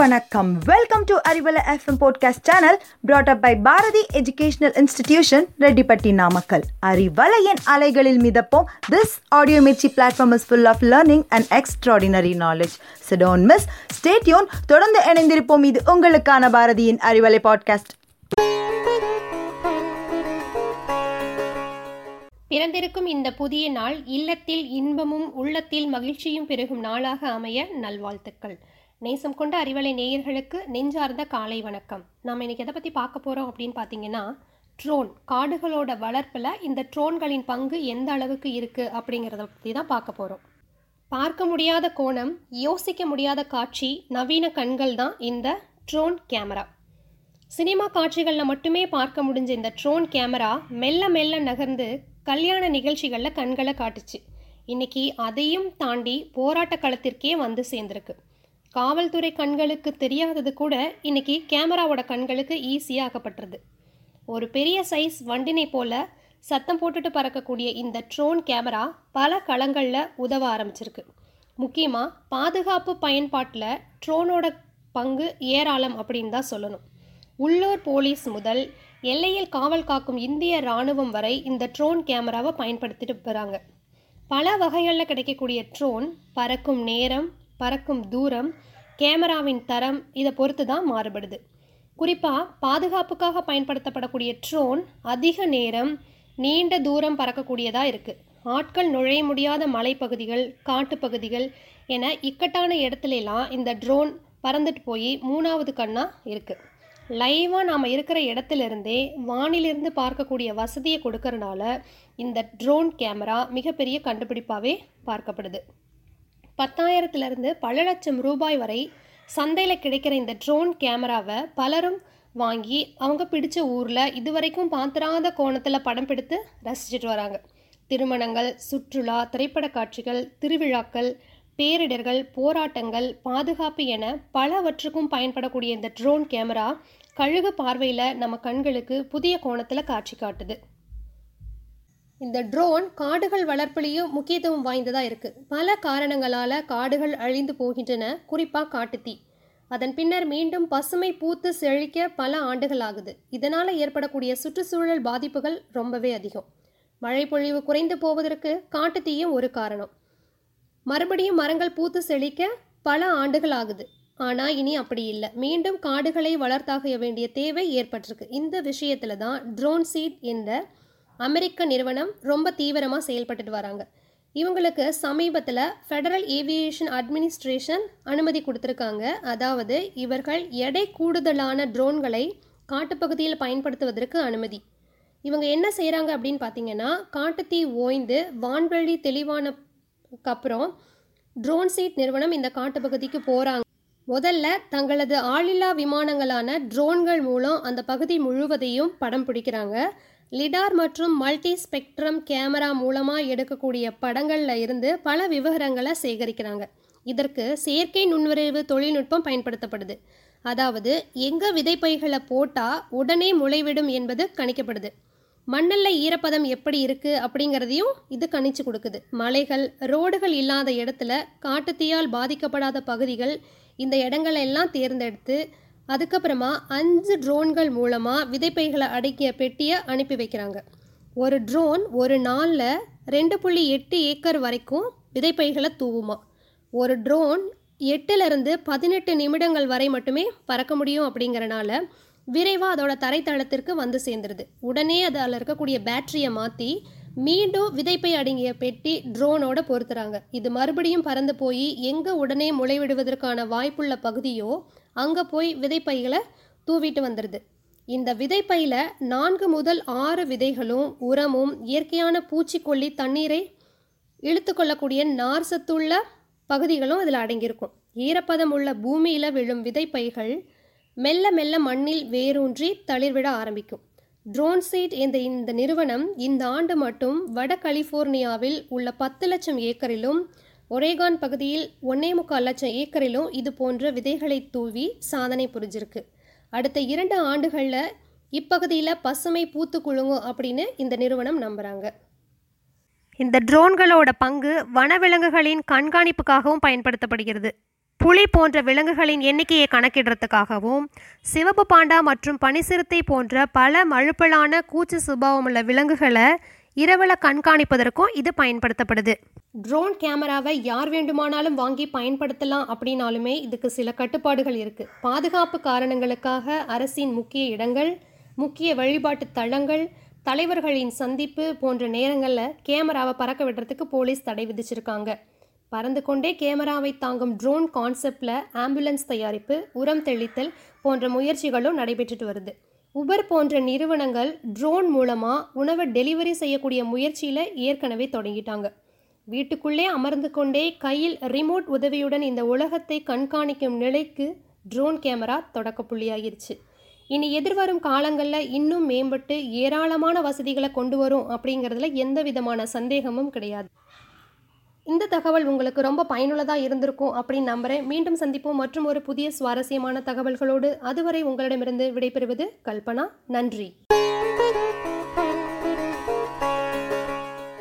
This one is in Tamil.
வணக்கம். Welcome to Arivalai FM podcast channel brought up by Bharathi educational institution Rettipatti Namakkal அறிவலையின் அலைகளில் மிதப்போம். This audio Mirchi platform is full of learning and extraordinary knowledge so don't miss stay tuned தொடர்ந்து இணைந்திருப்போம். இது உங்களுக்கான பாரதியின் அறிவலை பாட்காஸ்ட் பிறந்திருக்கும் இந்த புதிய நாள் இல்லத்தில் இன்பமும் உள்ளத்தில் மகிழ்ச்சியும் பெருகும் நாளாக அமைய நல்வாழ்த்துக்கள். நேசம் கொண்ட அறிவலை நேயர்களுக்கு நெஞ்சார்ந்த காலை வணக்கம். நாம் இன்னைக்கு எதை பற்றி பார்க்க போகிறோம் அப்படின்னு பார்த்தீங்கன்னா ட்ரோன். காடுகளோட வளர்ப்பில் இந்த ட்ரோன்களின் பங்கு எந்த அளவுக்கு இருக்குது அப்படிங்கிறத பற்றி தான் பார்க்க போகிறோம் பார்க்க முடியாத கோணம் யோசிக்க முடியாத காட்சி நவீன கண்கள் தான் இந்த ட்ரோன் கேமரா. சினிமா காட்சிகளில் மட்டுமே பார்க்க முடிஞ்ச இந்த ட்ரோன் கேமரா மெல்ல மெல்ல நகர்ந்து கல்யாண நிகழ்ச்சிகளில் கண்களை காட்டுச்சு. இன்னைக்கு அதையும் தாண்டி போராட்ட களத்திற்கே வந்து சேர்ந்திருக்கு. காவல்துறை கண்களுக்கு தெரியாதது கூட இன்னைக்கு கேமராவோட கண்களுக்கு ஈஸியாக ஒரு பெரிய சைஸ் வண்டினை போல சத்தம் போட்டுட்டு பறக்கக்கூடிய இந்த ட்ரோன் கேமரா பல களங்களில் உதவ ஆரம்பிச்சிருக்கு. முக்கியமாக பாதுகாப்பு பயன்பாட்டில் ட்ரோனோட பங்கு ஏராளம் அப்படின்னு தான் சொல்லணும். உள்ளூர் போலீஸ் முதல் எல்லையில் காவல் காக்கும் இந்திய இராணுவம் வரை இந்த ட்ரோன் கேமராவை பயன்படுத்திட்டு வராங்க பல வகைகளில் கிடைக்கக்கூடிய ட்ரோன் பறக்கும் நேரம் பறக்கும் தூரம் கேமராவின் தரம் இதை பொறுத்து தான் மாறுபடுது. குறிப்பாக பாதுகாப்புக்காக பயன்படுத்தப்படக்கூடிய ட்ரோன் அதிக நேரம் நீண்ட தூரம் பறக்கக்கூடியதாக இருக்குது ஆட்கள் நுழைய முடியாத மலைப்பகுதிகள் காட்டுப்பகுதிகள் என இக்கட்டான இடத்துலலாம் இந்த ட்ரோன் பறந்துட்டு போய் மூணாவது கண்ணாக இருக்குது லைவாக நாம் இருக்கிற இடத்துலேருந்தே வானிலிருந்து பார்க்கக்கூடிய வசதியை கொடுக்கறனால இந்த ட்ரோன் கேமரா மிகப்பெரிய கண்டுபிடிப்பாகவே பார்க்கப்படுது. பத்தாயிரத்துலேருந்து பல லட்சம் ரூபாய் வரை சந்தையில் கிடைக்கிற இந்த ட்ரோன் கேமராவை பலரும் வாங்கி அவங்க பிடிச்ச ஊரில் இதுவரைக்கும் பார்த்துராத கோணத்தில் படம் பிடித்து ரசிச்சுட்டு வராங்க. திருமணங்கள் சுற்றுலா திரைப்பட காட்சிகள் திருவிழாக்கள் பேரிடர்கள் போராட்டங்கள் பாதுகாப்பு என பலவற்றுக்கும் பயன்படக்கூடிய இந்த ட்ரோன் கேமரா கழுகு பார்வையில் நம்ம கண்களுக்கு புதிய கோணத்தில் காட்சி காட்டுது. இந்த ட்ரோன் காடுகள் வளர்ப்பிலையும் முக்கியத்துவம் வாய்ந்ததாக இருக்குது பல காரணங்களால் காடுகள் அழிந்து போகின்றன குறிப்பாக காட்டுத்தீ. அதன் பின்னர் மீண்டும் பசுமை பூத்து செழிக்க பல ஆண்டுகள் ஆகுது இதனால் ஏற்படக்கூடிய சுற்றுச்சூழல் பாதிப்புகள் ரொம்பவே அதிகம். மழை பொழிவு குறைந்து போவதற்கு காட்டுத்தீயும் ஒரு காரணம். மறுபடியும் மரங்கள் பூத்து செழிக்க பல ஆண்டுகள் ஆகுது ஆனால் இனி அப்படி இல்லை. மீண்டும் காடுகளை வளர்த்தாக வேண்டிய தேவை ஏற்பட்டிருக்கு. இந்த விஷயத்தில் தான் ட்ரோன் சீட் என்ற அமெரிக்க நிறுவனம் ரொம்ப தீவிரமாக செயல்பட்டுட்டு வராங்க. இவங்களுக்கு சமீபத்தில் ஃபெடரல் ஏவியேஷன் அட்மினிஸ்ட்ரேஷன் அனுமதி கொடுத்துருக்காங்க. அதாவது இவர்கள் எடை கூடுதலான ட்ரோன்களை காட்டுப்பகுதியில் பயன்படுத்துவதற்கு அனுமதி. இவங்க என்ன செய்கிறாங்க அப்படின்னு பார்த்தீங்கன்னா காட்டுத்தீ ஓய்ந்து வான்வெளி தெளிவானக்கப்புறம் ட்ரோன் சீட் நிறுவனம் இந்த காட்டுப்பகுதிக்கு போகிறாங்க முதல்ல தங்களது ஆளில்லா விமானங்களான ட்ரோன்கள் மூலம் அந்த பகுதி முழுவதையும் படம் பிடிக்கிறாங்க. லிடார் மற்றும் மல்டி ஸ்பெக்ட்ரம் கேமரா மூலமாக எடுக்கக்கூடிய படங்களில் இருந்து பல விவரங்களை சேகரிக்கிறாங்க. இதற்கு செயற்கை நுண்விரைவு தொழில்நுட்பம் பயன்படுத்தப்படுது. அதாவது எங்கே விதைப்பைகளை போட்டால் உடனே முளைவிடும் என்பது கணிக்கப்படுது. மண்ணில் ஈரப்பதம் எப்படி இருக்குது அப்படிங்கிறதையும் இது கணிச்சு கொடுக்குது. மலைகள் ரோடுகள் இல்லாத இடத்துல காட்டுத்தீயால் பாதிக்கப்படாத பகுதிகள் இந்த இடங்களெல்லாம் தேர்ந்தெடுத்து அதுக்கப்புறமா அஞ்சு ட்ரோன்கள் மூலமாக விதைப்பைகளை அடக்கிய பெட்டியை அனுப்பி வைக்கிறாங்க. ஒரு ட்ரோன் ஒரு நாளில் ரெண்டு புள்ளி எட்டு ஏக்கர் வரைக்கும் விதைப்பைகளை தூவுமா. ஒரு ட்ரோன் எட்டுலேருந்து பதினெட்டு நிமிடங்கள் வரை மட்டுமே பறக்க முடியும் அப்படிங்கிறனால விரைவாக அதோட தரைத்தளத்திற்கு வந்து சேர்ந்துருது. உடனே அதில் இருக்கக்கூடிய பேட்டரியை மாற்றி மீண்டும் விதைப்பை அடங்கிய பெட்டி ட்ரோனோட பொருத்துறாங்க. இது மறுபடியும் பறந்து போய் எங்கே உடனே முளைவிடுவதற்கான வாய்ப்புள்ள பகுதியோ அங்கே போய் விதைப்பைகளை தூவிட்டு வந்துடுது இந்த விதைப்பையில் நான்கு முதல் ஆறு விதைகளும் உரமும் இயற்கையான பூச்சிக்கொல்லி தண்ணீரை இழுத்துக்கொள்ளக்கூடிய நார் சத்துள்ள பகுதிகளும் அதில் அடங்கியிருக்கும். ஈரப்பதம் உள்ள பூமியில் விழும் விதைப்பைகள் மெல்ல மெல்ல மண்ணில் வேரூன்றி தளிர்விட ஆரம்பிக்கும். ட்ரோன்சீட் என்ற இந்த நிறுவனம் இந்த ஆண்டு மட்டும் வட கலிஃபோர்னியாவில் உள்ள பத்து லட்சம் ஏக்கரிலும் ஒரேகான் பகுதியில் ஒன்னே முக்கால் லட்சம் ஏக்கரிலும் இது போன்ற விதைகளை தூவி சாதனை புரிஞ்சிருக்கு. அடுத்த இரண்டு ஆண்டுகளில் இப்பகுதியில் பசுமை பூத்து குழுங்கும் அப்படின்னு இந்த நிறுவனம் நம்புகிறாங்க இந்த ட்ரோன்களோட பங்கு வனவிலங்குகளின் கண்காணிப்புக்காகவும் பயன்படுத்தப்படுகிறது. புலி போன்ற விலங்குகளின் எண்ணிக்கையை கணக்கிடுறதுக்காகவும் சிவப்பு பாண்டா மற்றும் பனிசிறுத்தை போன்ற பல மழுப்பலான கூச்சு சுபாவமுள்ள விலங்குகளை இரவில் கண்காணிப்பதற்கும் இது பயன்படுத்தப்படுது. ட்ரோன் கேமராவை யார் வேண்டுமானாலும் வாங்கி பயன்படுத்தலாம் அப்படின்னாலுமே இதுக்கு சில கட்டுப்பாடுகள் இருக்கு. பாதுகாப்பு காரணங்களுக்காக அரசின் முக்கிய இடங்கள் முக்கிய வழிபாட்டு தளங்கள் தலைவர்களின் சந்திப்பு போன்ற நேரங்களில் கேமராவை பறக்க விடுறதுக்கு போலீஸ் தடை விதிச்சிருக்காங்க. பறந்து கொண்டே கேமராவை தாங்கும் ட்ரோன் கான்செப்டில் ஆம்புலன்ஸ் தயாரிப்பு உரம் தெளித்தல் போன்ற முயற்சிகளும் நடைபெற்றுட்டு வருது. உபர் போன்ற நிறுவனங்கள் ட்ரோன் மூலமாக உணவை டெலிவரி செய்யக்கூடிய முயற்சியில் ஏற்கனவே தொடங்கிட்டாங்க. வீட்டுக்குள்ளே அமர்ந்து கொண்டே கையில் ரிமோட் உதவியுடன் இந்த உலகத்தை கண்காணிக்கும் நிலைக்கு ட்ரோன் கேமரா தொடக்க புள்ளியாகிருச்சு இனி எதிர்வரும் காலங்களில் இன்னும் மேம்பட்டு ஏராளமான வசதிகளை கொண்டு வரும் அப்படிங்கிறதுல எந்த விதமான சந்தேகமும் கிடையாது. இந்த தகவல் உங்களுக்கு ரொம்ப பயனுள்ளதாக இருந்திருக்கும் அப்படின்னு நம்புகிறேன் மீண்டும் சந்திப்போம். மற்றும் ஒரு புதிய சுவாரஸ்யமான தகவல்களோடு அதுவரை உங்களிடமிருந்து விடைபெறுவது கல்பனா. நன்றி.